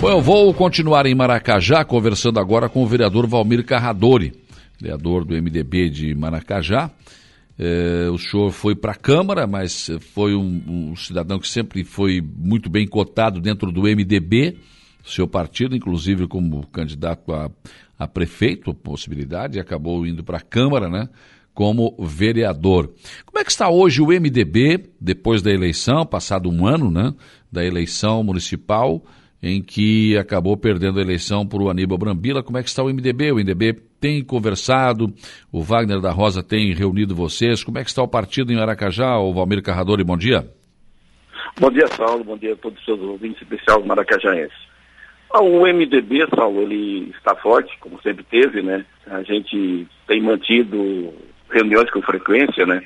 Bom, eu vou continuar em Maracajá, conversando agora com o vereador Valmir Carradori, vereador do MDB de Maracajá. É, o senhor foi para a Câmara, mas foi um, um, cidadão que sempre foi muito bem cotado dentro do MDB, seu partido, inclusive como candidato a, a prefeito, possibilidade, acabou indo para a Câmara, né? Como vereador. Como é que está hoje o MDB, depois da eleição, passado um ano, né? Da eleição municipal em que acabou perdendo a eleição para o Aníbal Brambila. Como é que está o MDB? O MDB tem conversado, o Wagner da Rosa tem reunido vocês. Como é que está o partido em Aracajá? O Valmir Carradori, bom dia. Bom dia, Saulo. Bom dia a todos os seus ouvintes, especial maracajaenses. Ah, o MDB, Saulo, ele está forte, como sempre teve, né? A gente tem mantido reuniões com frequência, né?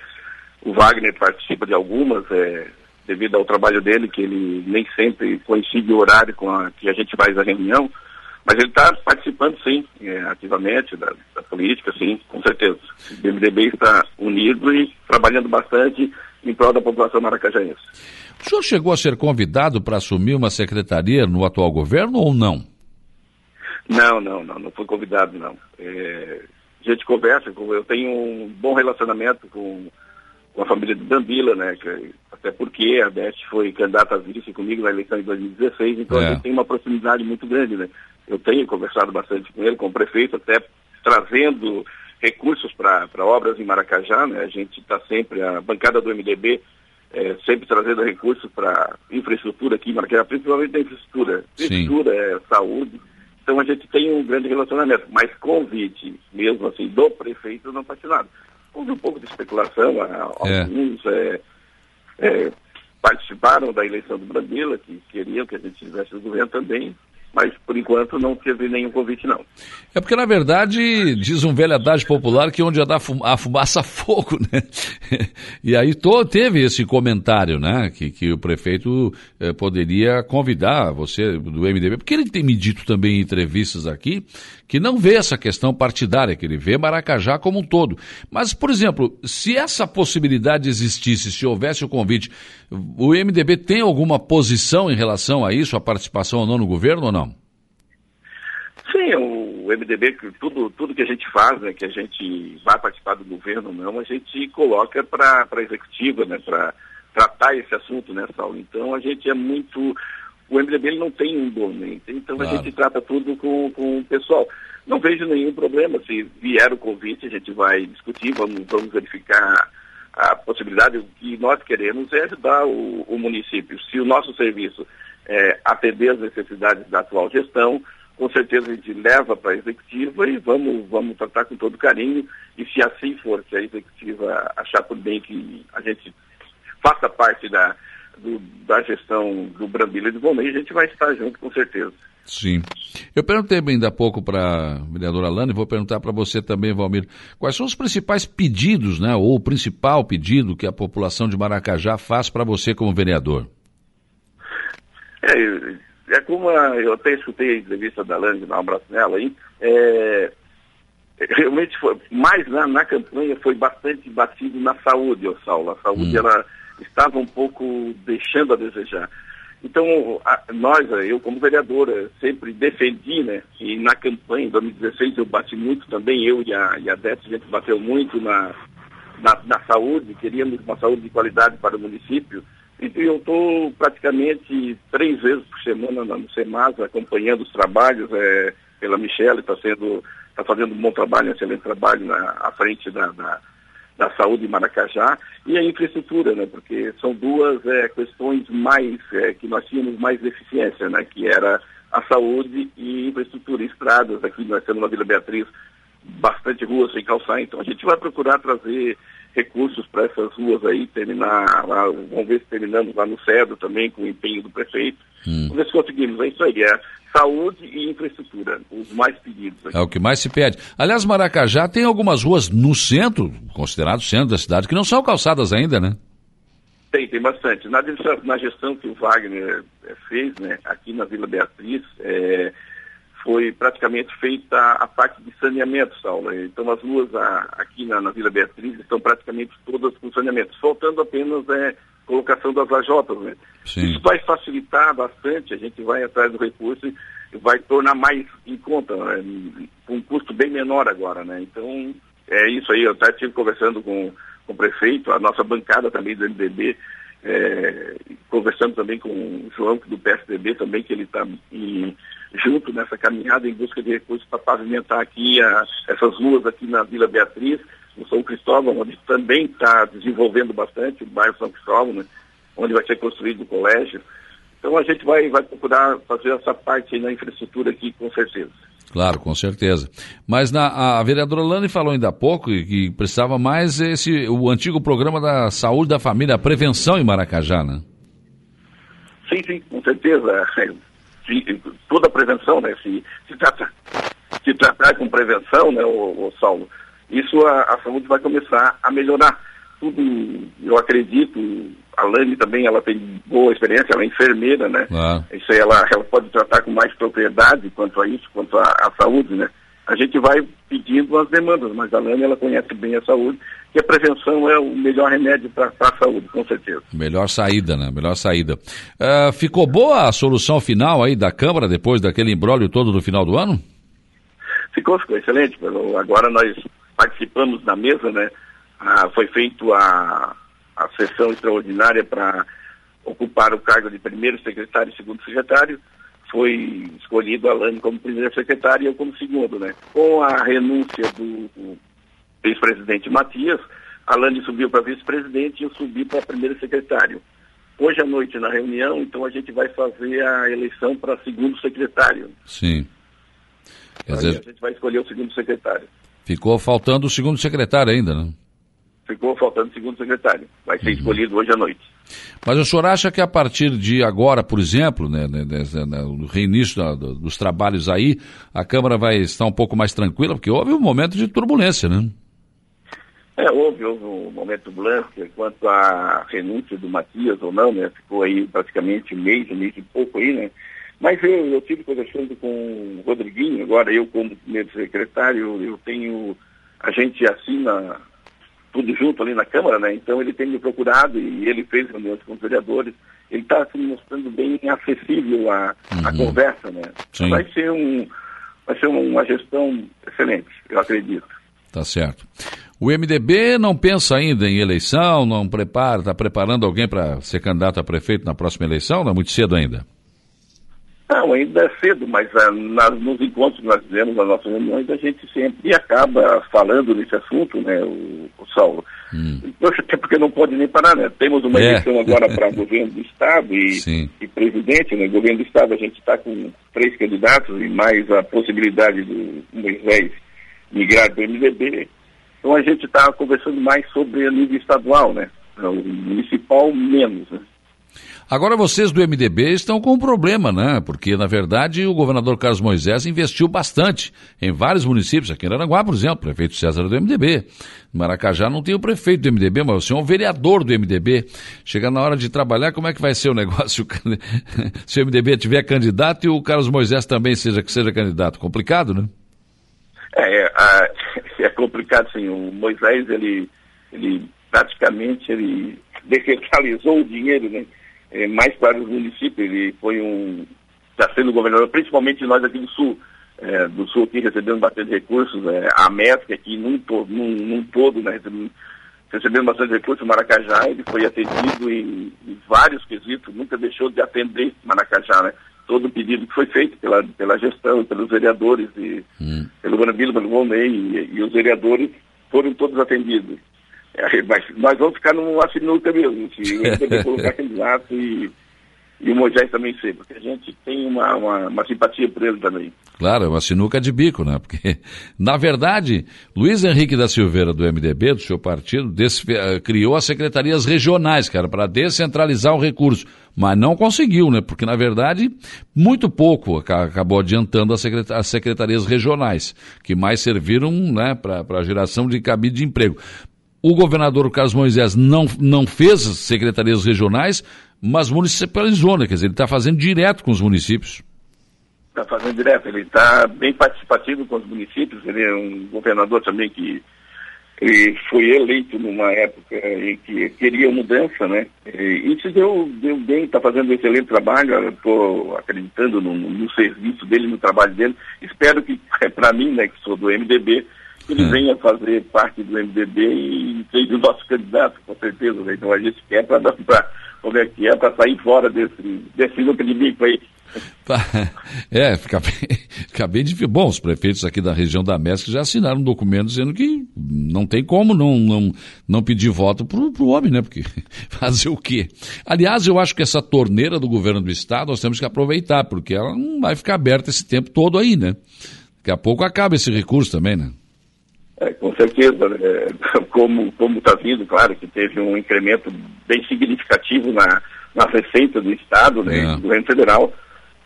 O Wagner participa de algumas, é, devido ao trabalho dele, que ele nem sempre coincide o horário com a que a gente faz a reunião, mas ele está participando, sim, é, ativamente da, da, política, sim, com certeza. O MDB está unido e trabalhando bastante em prol da população maracajaense. O senhor chegou a ser convidado para assumir uma secretaria no atual governo ou não? Não, não, não, não fui convidado, não. É, a gente conversa, eu tenho um bom relacionamento com com a família de Dambila, né? Que, até porque a Beth foi candidata a vice comigo na eleição de 2016, então é. a gente tem uma proximidade muito grande, né? Eu tenho conversado bastante com ele, com o prefeito, até trazendo recursos para obras em Maracajá, né? A gente está sempre, a bancada do MDB, é, sempre trazendo recursos para infraestrutura aqui em Maracajá, principalmente a infraestrutura. Infraestrutura, é, saúde. Então a gente tem um grande relacionamento, mas convite mesmo assim do prefeito não faz nada houve um pouco de especulação, é. alguns é. É, participaram da eleição do Brandila, que queriam que a gente tivesse o governo também, mas por enquanto não teve nenhum convite não. É porque na verdade diz um velho adágio popular que onde dá a fumaça fogo, né? E aí tô, teve esse comentário, né? Que, que o prefeito eh, poderia convidar você do MDB, porque ele tem me dito também em entrevistas aqui que não vê essa questão partidária, que ele vê Maracajá como um todo. Mas, por exemplo, se essa possibilidade existisse, se houvesse o convite, o MDB tem alguma posição em relação a isso, a participação ou não no governo ou não? Sim, o MDB, tudo, tudo que a gente faz, né, que a gente vai participar do governo ou não, a gente coloca para a executiva, né, para tratar esse assunto, né, Saulo? Então a gente é muito. O MDB ele não tem um dono, então claro. a gente trata tudo com, com o pessoal. Não vejo nenhum problema. Se vier o convite, a gente vai discutir, vamos, vamos verificar a possibilidade. O que nós queremos é ajudar o, o município. Se o nosso serviço é, atender as necessidades da atual gestão, com certeza a gente leva para a executiva e vamos, vamos tratar com todo carinho. E se assim for, se a executiva achar por bem que a gente faça parte da, do, da gestão do Brambila e do Volney, a gente vai estar junto com certeza. Sim. Eu perguntei ainda há pouco para a vereadora Lana e vou perguntar para você também, Valmir, quais são os principais pedidos, né, ou o principal pedido que a população de Maracajá faz para você como vereador? É, é como a, eu até escutei a entrevista da Lani, dar um abraço nela aí, é, realmente foi, mais na, na, campanha foi bastante batido na saúde, o Saulo. A saúde hum. ela estava um pouco deixando a desejar. Então, a, nós, eu como vereadora, sempre defendi, né, e na campanha em 2016 eu bati muito também, eu e a, e a Dete, a gente bateu muito na, na, na saúde, queríamos uma saúde de qualidade para o município, e eu estou praticamente três vezes por semana no SEMAS acompanhando os trabalhos é, pela Michelle, está sendo, está fazendo um bom trabalho, um excelente trabalho na, à frente da, da, da saúde em Maracajá e a infraestrutura, né? Porque são duas é, questões mais é, que nós tínhamos mais deficiência, né? Que era a saúde e infraestrutura, estradas. Aqui nós temos na Vila Beatriz bastante ruas sem calçar, então a gente vai procurar trazer recursos para essas ruas aí, terminar lá, vamos ver se terminamos lá no Cedo também, com o empenho do prefeito. Hum. Vamos ver se conseguimos, é isso aí, é saúde e infraestrutura, os mais pedidos. Aqui. É o que mais se pede. Aliás, Maracajá tem algumas ruas no centro, considerado centro da cidade, que não são calçadas ainda, né? Tem, tem bastante. Na, na gestão que o Wagner eh, fez, né, aqui na Vila Beatriz, é, foi praticamente feita a parte de saneamento, Saulo. Então as ruas a, aqui na, na, Vila Beatriz estão praticamente todas com saneamento, faltando apenas é, colocação das lajotas. Né? Isso vai facilitar bastante, a gente vai atrás do recurso e vai tornar mais em conta, né? com um custo bem menor agora. Né? Então é isso aí, eu até estive conversando com, com o prefeito, a nossa bancada também do MDB, é, conversando também com o João do PSDB também, que ele está junto nessa caminhada em busca de recursos para pavimentar aqui a, essas ruas aqui na Vila Beatriz, no São Cristóvão, onde também está desenvolvendo bastante, o bairro São Cristóvão, né, onde vai ser construído o colégio. Então a gente vai, vai procurar fazer essa parte na infraestrutura aqui, com certeza. Claro, com certeza. Mas na, a, vereadora Lani falou ainda há pouco que, que precisava mais esse o antigo programa da saúde da família, a prevenção em Maracajá, né? Sim, sim, com certeza se, toda a prevenção, né? Se, se, trata, se tratar com prevenção, né, o, o Saulo, isso a, a, saúde vai começar a melhorar. Tudo, eu acredito, a Lani também, ela tem boa experiência, ela é enfermeira, né? Ah. Isso aí ela, ela pode tratar com mais propriedade quanto a isso, quanto à saúde, né? A gente vai pedindo as demandas, mas a Lani, ela conhece bem a saúde que a prevenção é o melhor remédio para a saúde, com certeza. Melhor saída, né? Melhor saída. Uh, ficou boa a solução final aí da Câmara depois daquele embrólio todo no final do ano? Ficou, ficou excelente. Agora nós participamos da mesa, né? Ah, foi feito a, a sessão extraordinária para ocupar o cargo de primeiro secretário e segundo secretário. Foi escolhido Alane como primeiro secretário e eu como segundo, né? Com a renúncia do, do ex-presidente Matias, Alane subiu para vice-presidente e eu subi para primeiro secretário. Hoje à noite na reunião, então a gente vai fazer a eleição para segundo secretário. Sim. Quer dizer, a gente vai escolher o segundo secretário. Ficou faltando o segundo secretário ainda, né? Ficou faltando o segundo secretário. Vai ser uhum. escolhido hoje à noite. Mas o senhor acha que a partir de agora, por exemplo, né, né, né, né no reinício da, dos trabalhos aí, a Câmara vai estar um pouco mais tranquila? Porque houve um momento de turbulência, né? É, houve, houve um momento blanco quanto à renúncia do Matias ou não, né? Ficou aí praticamente um mês, um mês e pouco aí, né? Mas eu, eu tive conversando com o Rodriguinho, agora eu como primeiro secretário, eu tenho, a gente assina tudo junto ali na Câmara, né? Então ele tem me procurado e ele fez reuniões com os vereadores. Ele está se mostrando bem acessível à, uhum. à conversa, né? Sim. Vai ser um, vai ser uma gestão excelente, eu acredito. Tá certo. O MDB não pensa ainda em eleição, não prepara, está preparando alguém para ser candidato a prefeito na próxima eleição? Não é muito cedo ainda? Não, ainda é cedo, mas uh, nas, nos encontros que nós fizemos, nas nossas reuniões, a gente sempre acaba falando nesse assunto, né, o, o Saulo. Hum. Até porque não pode nem parar, né? Temos uma é. eleição agora para governo do Estado e, e presidente, né? Governo do Estado, a gente está com três candidatos e mais a possibilidade do Moisés migrar do MDB. Então a gente está conversando mais sobre a nível estadual, né? O municipal menos, né? Agora vocês do MDB estão com um problema, né? Porque, na verdade, o governador Carlos Moisés investiu bastante em vários municípios, aqui em Aranguá, por exemplo, prefeito César do MDB. Maracajá não tem o prefeito do MDB, mas o senhor é um vereador do MDB. Chega na hora de trabalhar, como é que vai ser o negócio? Se o MDB tiver candidato e o Carlos Moisés também seja, que seja candidato. Complicado, né? É, é, é complicado, sim. O Moisés, ele, ele praticamente ele descentralizou o dinheiro, né? É, mais para os municípios. Ele foi um. Está sendo governador, principalmente nós aqui do Sul. É, do Sul aqui recebendo bastante recursos. É, a MESC aqui num, to, num, num todo, né? Recebendo, recebendo bastante recursos, Maracajá, ele foi atendido em, em, vários quesitos, nunca deixou de atender Maracajá, né? todo o pedido que foi feito pela, pela gestão, pelos vereadores, e, hum. pelo Guanabilo, pelo Volney, e, e, os vereadores foram todos atendidos. É, mas nós vamos ficar numa sinuca mesmo, se o MDB colocar candidato e, e o Moisés também ser, porque a gente tem uma, uma, uma simpatia por ele também. Claro, é uma sinuca de bico, né? Porque, na verdade, Luiz Henrique da Silveira, do MDB, do seu partido, eh, criou as secretarias regionais, era para descentralizar o recurso, mas não conseguiu, né? Porque, na verdade, muito pouco acabou adiantando as, as secretarias regionais, que mais serviram né, para a geração de cabide de emprego. O governador Carlos Moisés não, não fez secretarias regionais, mas municipalizou, né? Quer dizer, ele está fazendo direto com os municípios. Está fazendo direto, ele está bem participativo com os municípios, ele é um governador também que foi eleito numa época em que queria mudança, né? E isso deu, deu bem, está fazendo um excelente trabalho, estou acreditando no, no, serviço dele, no trabalho dele. Espero que, para mim, né, que sou do MDB, ele é. venha fazer parte do MDB e seja o nosso candidato, com certeza. Né? Então a gente quer para como é que é, para sair fora desse, desse lucro inimigo aí. É, fica bem, fica bem difícil. Bom, os prefeitos aqui da região da MESC já assinaram um documento dizendo que não tem como não, não, não pedir voto pro, pro homem, né? Porque fazer o quê? Aliás, eu acho que essa torneira do governo do estado nós temos que aproveitar, porque ela não vai ficar aberta esse tempo todo aí, né? Daqui a pouco acaba esse recurso também, né? É, com certeza, é, como está vindo, claro que teve um incremento bem significativo na, na receita do Estado, né, é. do governo federal.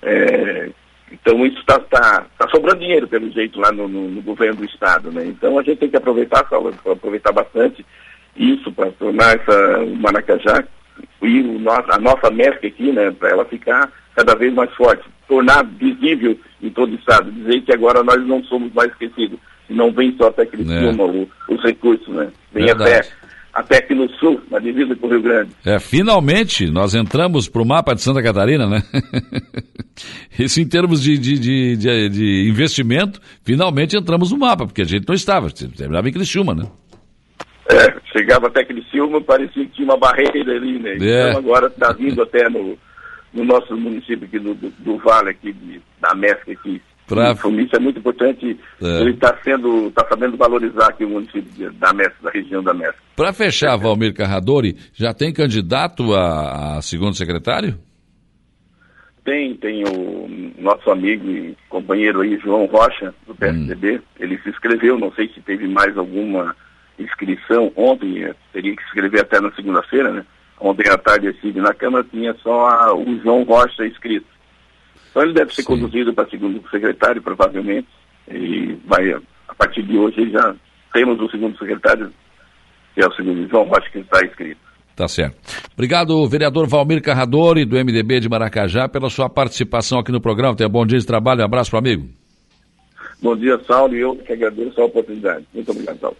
É, então isso está tá, tá sobrando dinheiro, pelo jeito, lá no, no, no, governo do Estado. Né? Então a gente tem que aproveitar, aproveitar bastante isso para tornar essa Maracajá e o nosso, a nossa MESC aqui, né, para ela ficar cada vez mais forte, tornar visível em todo o Estado, dizer que agora nós não somos mais esquecidos não vem só até aquele é. o, os recursos, né? Vem até, até aqui no sul, na divisa com o Rio Grande. É, finalmente nós entramos para o mapa de Santa Catarina, né? Isso em termos de, de, de, de, de investimento, finalmente entramos no mapa, porque a gente não estava, terminava em Criciúma, né? É, chegava até Criciúma, parecia que tinha uma barreira ali, né? É. Então agora está vindo até no, no nosso município aqui do, do, do Vale, aqui de, da Mesca aqui, Pra... Isso é muito importante. É. Ele está sendo, está sabendo valorizar aqui o município da Mestre, da região da Mestre. Para fechar, Valmir Carradori, já tem candidato a, a segundo secretário? Tem, tem o nosso amigo e companheiro aí, João Rocha, do PSDB. Hum. Ele se inscreveu, não sei se teve mais alguma inscrição ontem, eh, teria que se inscrever até na segunda-feira, né? Ontem à tarde, estive na Câmara, tinha só a, o João Rocha inscrito. Então ele deve ser Sim. conduzido para segundo secretário, provavelmente, e vai, a partir de hoje já temos o segundo secretário, que é o segundo João Rocha, que está inscrito. Tá certo. Obrigado, vereador Valmir Carradori, do MDB de Maracajá, pela sua participação aqui no programa. Tenha bom dia de trabalho. Um abraço para o amigo. Bom dia, Saulo, e eu que agradeço a oportunidade. Muito obrigado, Saulo.